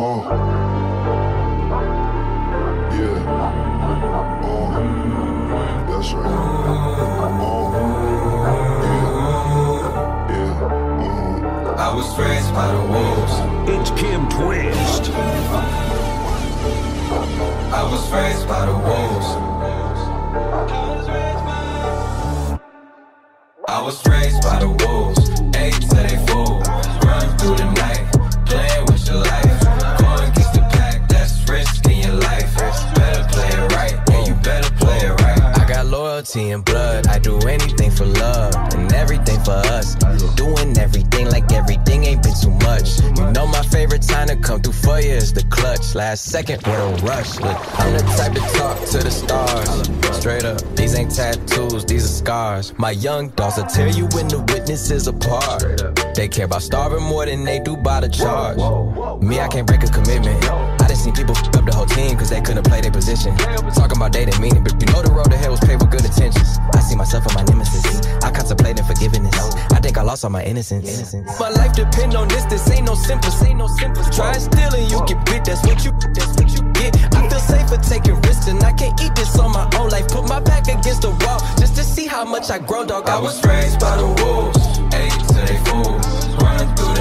Oh. Yeah. Oh. That's right. Oh. Yeah. Yeah. Mm. I was raised by the wolves. It's Kim Twist. I was raised by the wolves. I was raised by the wolves. And blood. I do anything for love and everything for us. Doing everything like everything ain't been too much. You know my favorite time to come through for you is the clutch. Last second with a rush. Look, I'm the type to talk to the stars. Straight up, these ain't tattoos, these are scars. My young dogs will tear you when the witnesses apart. They care about starving more than they do by the charge. Me, I can't break a commitment. I done seen people f up the whole team cause they couldn't play their position. Talking about they didn't mean it, but you know the road to hell was paved with good intentions. I see myself and my nemesis. I contemplate forgiveness. I think I lost all my innocence. My life depend on this. Ain't no simple. Ain't no simple. Try and steal and you get bit. That's what you. That's what you get. I feel safer taking risks and I can't eat this on my own life. Put my back against the wall just to see how much I grow, dog. I was raised by the wolves. Eight to they fools. Running through the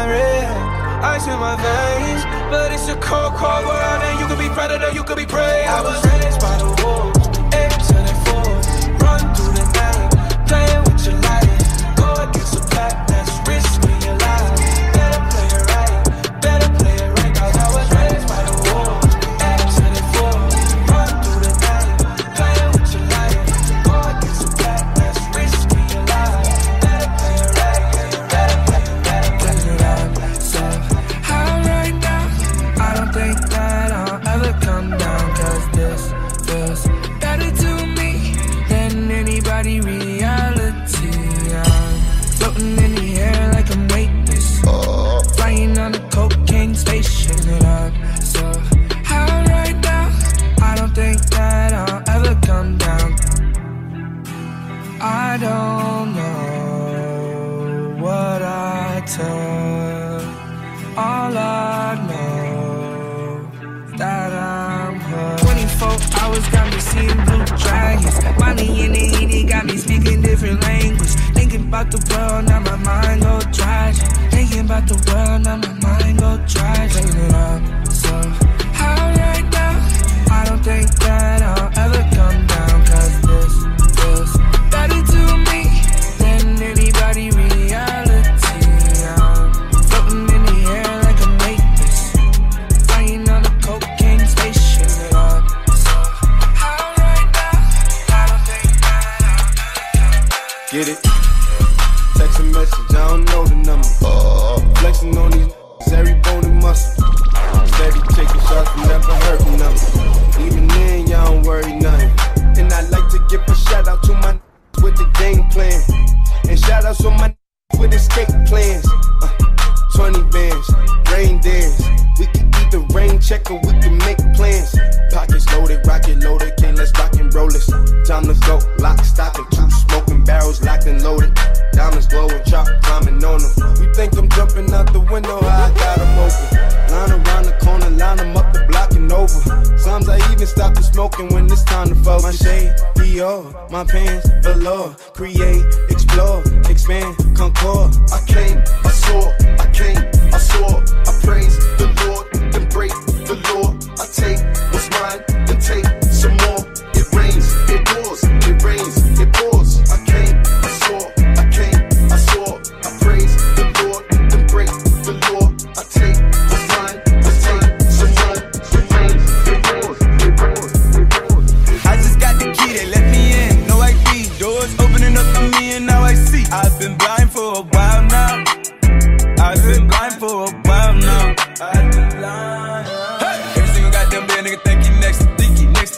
my red, ice in my veins. But it's a cold, cold world, and you could be predator, you could be prey. I was raised by the wolves, eight to the fours. Run through the night, playing with your life. Go against the pack, smoking when it's time to focus. My shade, Dior, my pants, below. Create, explore, expand, concord. I came, I saw, I came, I saw. I praise the Lord, then break the law. I take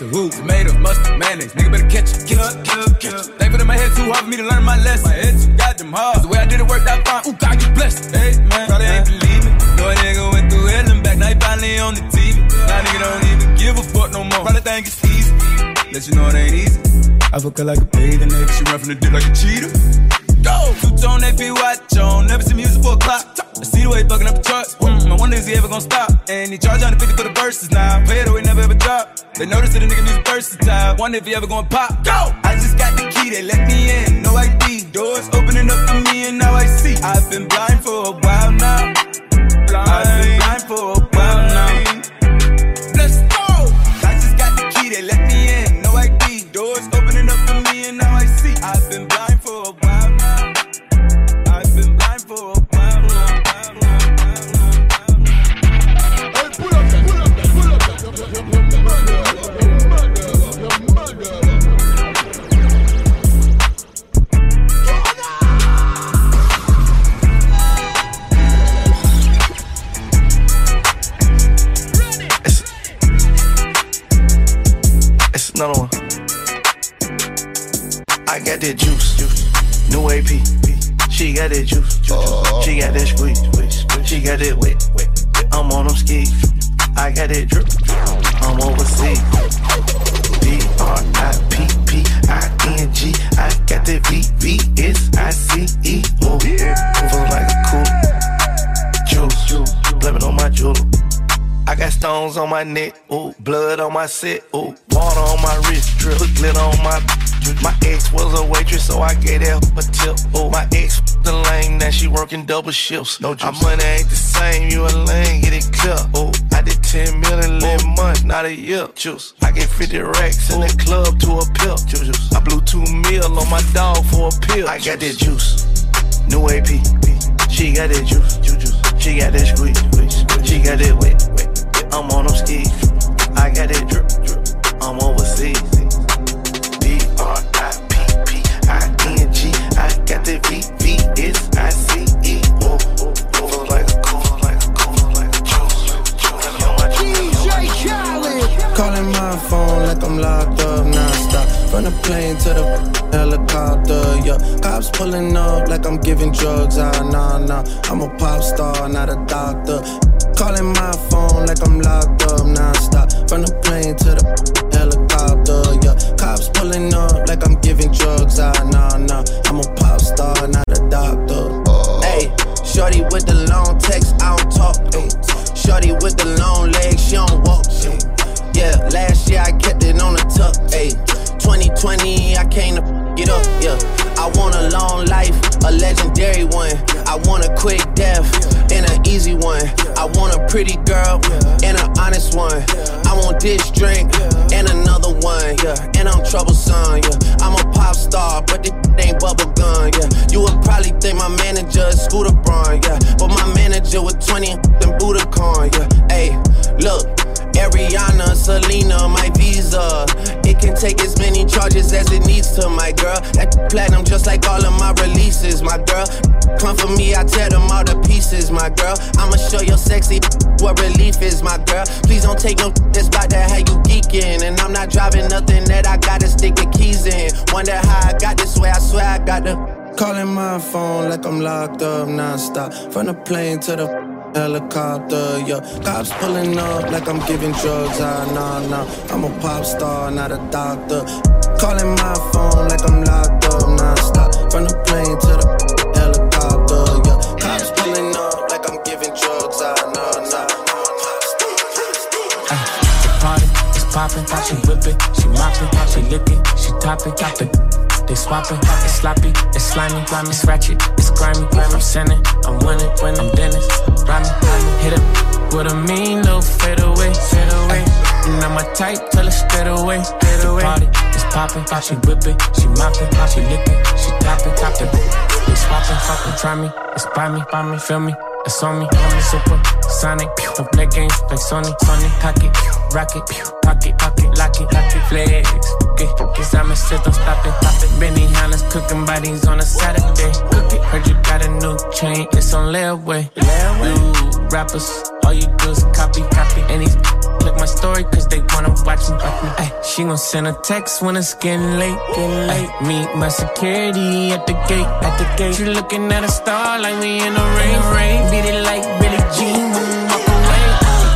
Listen, woo. Tomatoes, mustard, mayonnaise. Nigga better catch it. Catch it, catch it, catch it. Thankful that my head too hard for me to learn my lesson. My head too goddamn hard. Cause the way I did it worked out fine. Ooh, God, you blessed. Hey, man. Probably ain't believe me. No nigga went through hell and back. Now he finally on the TV. Now nigga don't even give a fuck no more. Probably think it's easy. Let you know it ain't easy. I fuck her like a bathing nigga. She run from the dick like a cheetah. Go! Two tone AP watch on. Never see music for a clock. I see the way he fucking up the charts. Mm, I wonder is he ever gonna stop? And he charge 150 for the verses now. Play it away, never ever drop. They notice that the nigga music versatile. Wonder if he ever gonna pop. Go! I just got the key, they let me in. No ID. Doors opening up for me and now I see. I've been blind for a while now. Blind. I've been blind for a while stones on my neck, ooh, blood on my set, ooh, water on my wrist, drip, put glitter on my. My ex was a waitress, so I gave that a tip. Ooh, my ex the lame, now she working double shifts. No juice. Our money ain't the same, you a lame, get it clear. Ooh, I did 10 million last month, not a year. Juice. I get 50 racks in the club to a pill. Juice. I blew two mil on my dog for a pill. I got that juice. New AP. She got that juice. juice. She got that squeeze. squeeze. She got that wet. Wet. I'm on them skis. I got that drip. drip. I'm overseas. B R I P P I N G. I got that V V S I C E. Move, move like a cool, like a cool, like a juice. Let me on my juice. Calling my phone like I'm locked up non-stop. From the plane to the helicopter, yeah. Cops pulling up like I'm giving drugs. Ah, nah, nah. I'm a pop star, not a doctor. Calling my phone like I'm locked up non-stop. From the plane to the helicopter, yeah. Cops pulling up like I'm giving drugs. Ah, nah, nah. I'm a pop star, not a doctor. Hey, shorty with the long text, I don't talk. Ay. Shorty with the long legs, she don't walk. ay. Yeah, last year I kept it on the tuck. Ayy, 2020 I came to get up. Yeah, I want a long life, a legendary one. I want a quick death easy one. I want a pretty girl and an honest one. I want this drink and another one. Yeah, and I'm troublesome. Yeah, I'm a pop star, but this ain't bubble gum. Yeah, you would probably think my manager is Scooter Braun. But my manager with 20 and Budokan. Yeah, hey, look. Ariana, Selena, my visa. It can take as many charges as it needs to, my girl. That platinum just like all of my releases, my girl. Come for me, I tear them all to pieces, my girl. I'ma show your sexy what relief is, my girl. Please don't take no that's about that how you geeking. And I'm not driving nothing that I gotta stick the keys in. Wonder how I got this way, I swear I got the. Calling my phone like I'm locked up non-stop. From the plane to the helicopter, yeah. Cops pulling up like I'm giving drugs. Ah, nah, nah. I'm a pop star, not a doctor. Calling my phone like I'm locked up non-stop. From the plane to the helicopter, yeah. Cops pulling up like I'm giving drugs. Ah, nah, nah. The party is popping, she whip it, she mopping, she lick it, she top it, top it. They swapping, it's sloppy, it's slimy, grimy, it's ratchet, it's grimy. I'm sinning, I'm winning when I'm Dennis. Rhyme hit it with a mean little fade away, fade away. And I'm a tight, tell her straight away, straight away. Party is popping, she whip it, she mopping, she lick it, she top it, top it. They swapping, fucking try me, it's by me, by me, feel me. It's on me, on me, super sonic. Don't play games like Sony, Sony. Pocket, rocket, pocket, lock it, lock it, flex. Okay, cause I'm a shit, don't stop it, stop it. Benihana's cooking bodies on a Saturday. Cook it, heard you got a new chain, it's on layaway. You rappers, all you do is copy, copy. And these click my story cause they wanna watch me. Ay, she gon' send a text when it's getting late, getting late. Meet my security at the gate, at the gate. She looking at a star like me in the rain, rain. Beat it like Billie Jean when we walk away.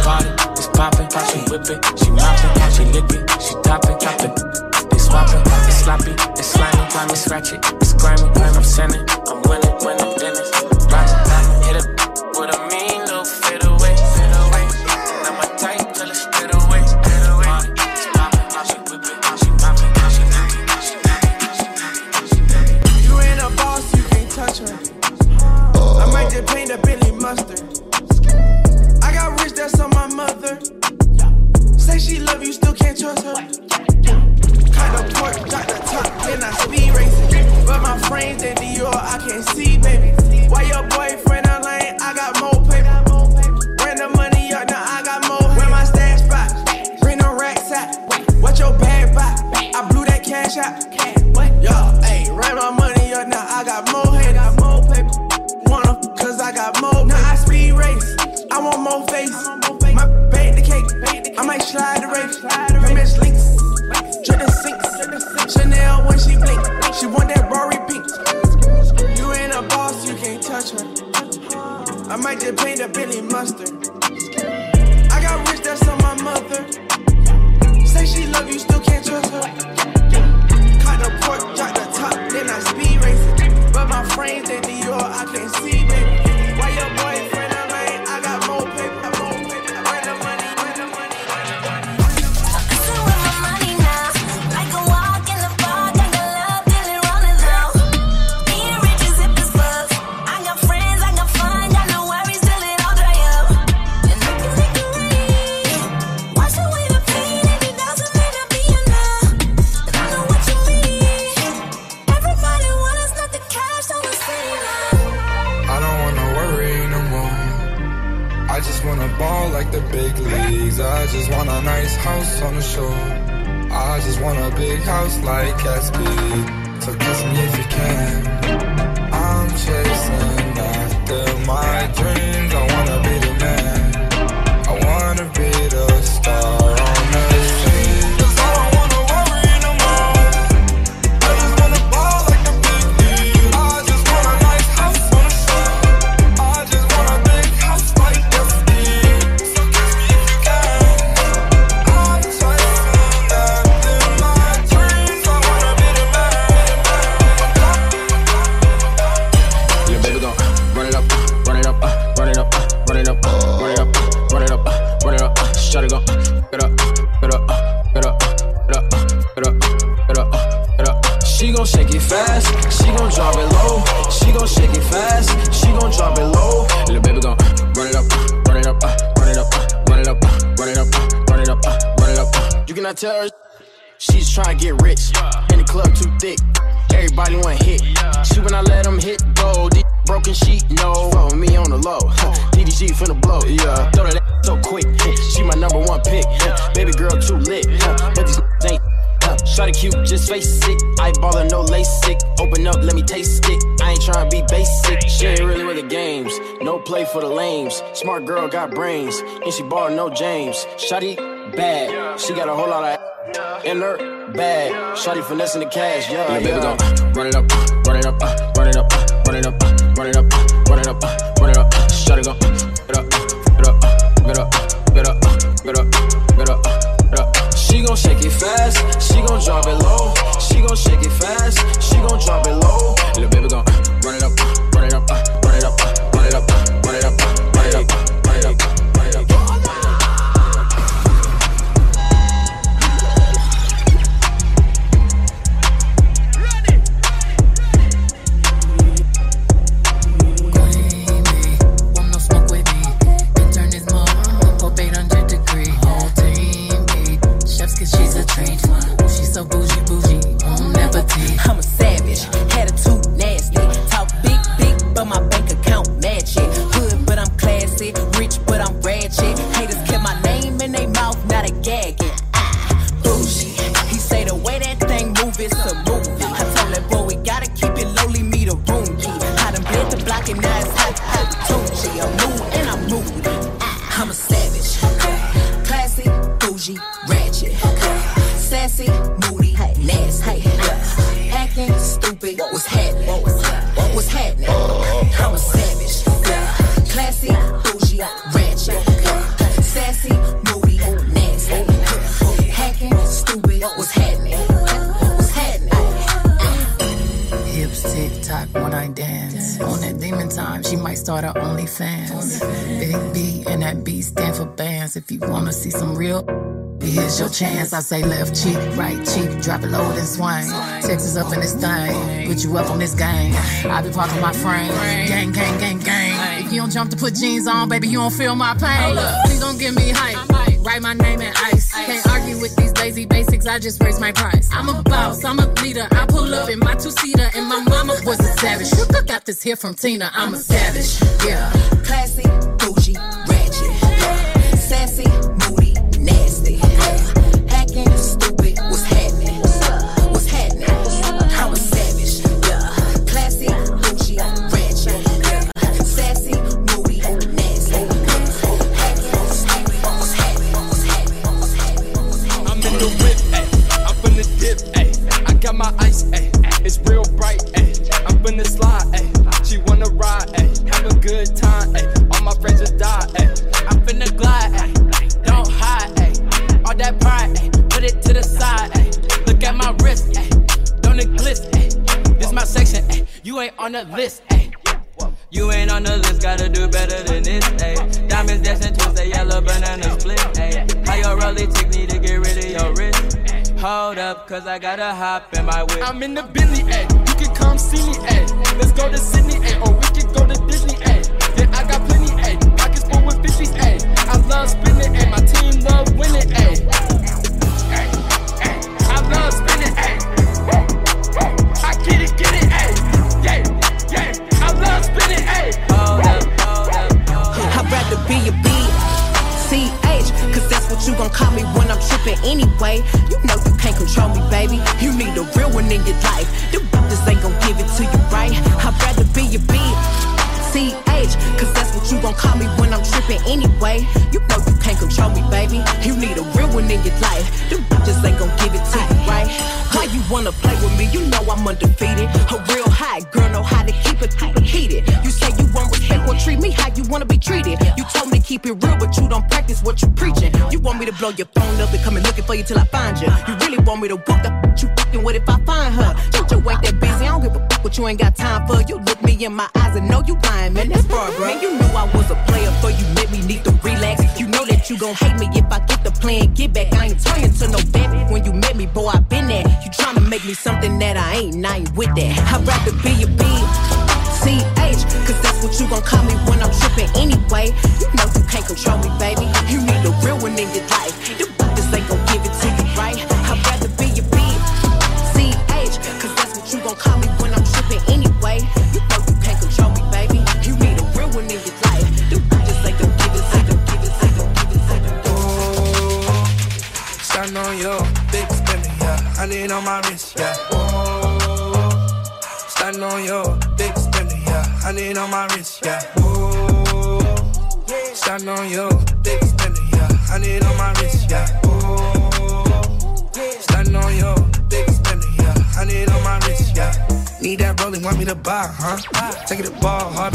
Party, it's poppin', she whip it, she mop she lick it, she top it, top it. They swap it, it's sloppy, it's slimy, grimy, scratch it, it's grimy, I'm sending, I'm I might slide the just want a nice house on the shore. I just want a big house like Gatsby. So kiss me if you can. I'm chasing after my dreams. Tell her she's trying to get rich. In the club too thick, everybody want hit. She when I let them hit gold. D- Broken sheet, no. Follow me on the low. Oh. DDG finna blow. Yeah. Throw that so quick. She my number one pick. Baby girl too lit. But these ain't. Shot cute, just face it. I ballin' no LASIK. Open up, let me taste it. I ain't tryna be basic. She ain't really with the games. No play for the lames. Smart girl got brains. And she ballin' no James. Shotty bad. She got a whole lot of in her bag. Shotty finessing the cash. Yeah, yeah. Baby go run it up, run it up, run it up, run it up, run it up, run it up, run it up. Shotty gon' get up, get up, get up, get up, get up, get up, get up. She gon' shake it fast, she gon' drop it What was what was happening? Uh-huh. I'm a savage. Classy, bougie, ratchet. Sassy, moody, nasty. Hacking, stupid. What's happening? What's happening? Hips when I dance. On that demon time, she might start her OnlyFans. Big B and that B stand for bands. If you wanna see some real. Here's your chance. I say left cheek, right cheek, drop it low and swing. Texas up in this thing, put you up on this game. I be parking my frame, gang, gang, gang, gang. If you don't jump to put jeans on, baby, you don't feel my pain. Please don't give me hype. Write my name in ice. Can't argue with these lazy basics. I just raise my price. I'm a boss. I'm a leader. I pull up in my two seater, and my mama was a savage. I Got this here from Tina. I'm a savage. Yeah. Classy, bougie, ratchet. Yeah. Sassy, Hacking, stupid. What's happening? What's happening? I'm a savage. Yeah. Classy, bougie. Sassy, nasty. Hacking? I'm in the whip. I'm finna dip, ayy. I got my ice, ayy. It's real bright. I'm finna slide, You ain't on the list, ayy. You ain't on the list, gotta do better than this, ayy. Diamonds dancing twist, a yellow banana split, ayy. How your rolly tick need to get rid of your wrist. Hold up, cause I gotta hop in my whip. I'm in the Bentley, ayy. You can come see me, ayy. Let's go to Sydney, ayy. Or we can go to Disney, ayy. Yeah, I got plenty, ayy. Pockets full with 50s, ayy. I love spinning, ayy. My team love winning, ayy. Ayy, you gon' call me when I'm trippin' anyway. You know you can't control me, baby. You need a real one in your life. The bitches ain't gon' give it to you right. I'd rather be a B. CH, cause that's what you gon' call me when I'm trippin' anyway. You know you can't control me, baby. You need a real one in your life. The bitches ain't gon' give it to you right. Why you wanna play with me? You know I'm undefeated. A real high girl know how to keep it, keep it heated. Treat me how you wanna be treated. You told me to keep it real, but you don't practice what you preaching. You want me to blow your phone up and come and looking for you till I find you. You really want me to whoop the f- you fucking with if I find her? Don't you ain't that busy? I don't give a fuck what you ain't got time for. You look me in my eyes and know you lying, man. That's far, bro. Man, you knew I was a player, so you made me need to relax. You know that you gon' hate me if I get the plan. Get back, I ain't turning to no baby. When you met me, boy, I been there. You tryna make me something that I ain't, and I ain't with that. I'd rather be a B. CH, cause that's what you gon' call me when I'm trippin' anyway. You know you can't control me,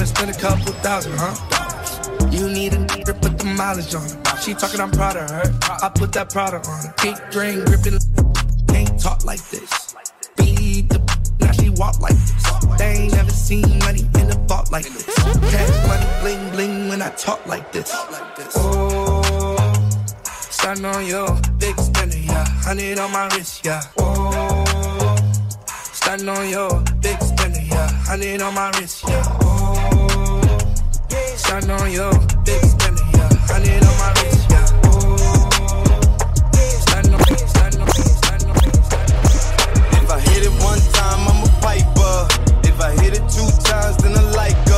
been spend a couple thousand, huh? You need a nigga, put the mileage on her. She talking, I'm proud of her. I put that Prada on her. Big drain, gripping. Ain't talk like this. Beat the now she walk like this. They ain't never seen money in a vault like this. Cash money, bling bling when I talk like this. Oh, stand on your big spinner, yeah. Honey on my wrist, yeah. Oh, stand on your big spinner, yeah. Honey on my wrist, yeah. Stand on your big spinner, yeah. Honey on my wrist, yeah. If I hit it one time, I'm a piper. If I hit it two times, then I like her.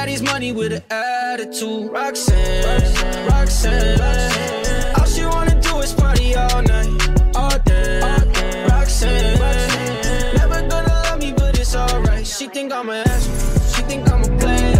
Daddy's money with an attitude. Roxanne, Roxanne. All she wanna do is party all night, all day. Roxanne, never gonna love me, but it's alright. She think I'm an ass, she think I'm a player.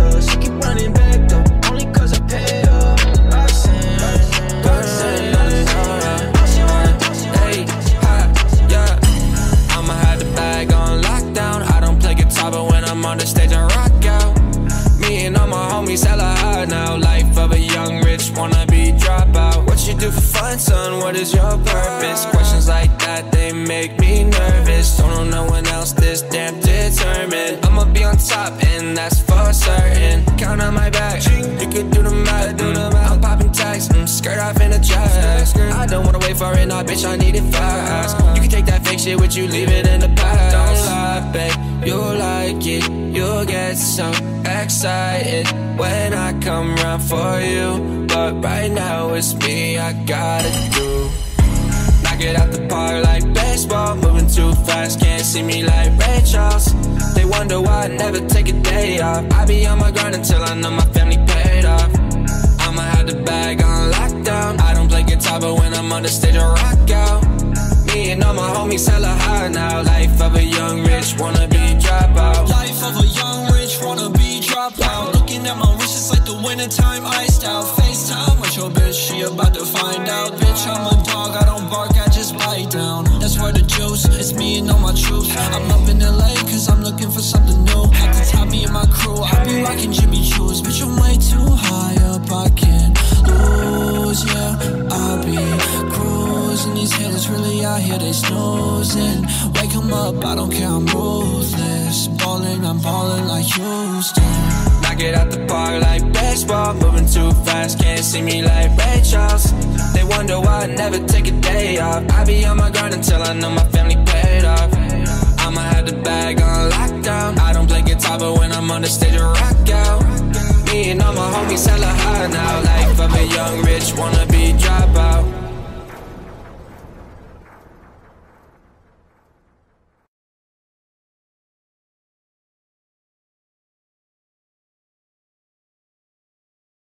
Is your purpose? Questions like that, they make me nervous. Don't know no one else this damn determined. I'ma be on top, and that's don't wanna wait for it, nah, bitch, I need it fast. You can take that fake shit with you, leave it in the past. Don't lie, babe, you'll like it. You'll get so excited when I come round for you. But right now it's me, I gotta do. Knock it out the park like baseball, moving too fast, can't see me like Ray Charles. They wonder why I never take a day off. I be on my grind until I know my family paid off. I'ma have the bag on lockdown. I don't play guitar, but when I'm on the stage, I rock out. Me and all my homies hella high now. Life of a young rich wannabe dropout. Life of a young rich wannabe dropout. Looking at my wrist, it's like the wintertime iced out. FaceTime with your bitch, she about to find out. Bitch, I'm a dog, I don't bark, I just bite down. That's where the juice, it's me and all my troops. I'm up in LA, cause I'm looking for something new. At the top, me and my crew, I be rocking Jimmy Choo's. Up, I don't care, I'm ruthless. Ballin', I'm ballin' like Houston. Knock it out the park like baseball, moving too fast, can't see me like Ray Charles. They wonder why I never take a day off. I be on my grind until I know my family paid off. I'ma have the bag on lockdown. I don't play guitar, but when I'm on the stage, I rock out. Me and all my homies hella high now. Life of a young rich wannabe dropout.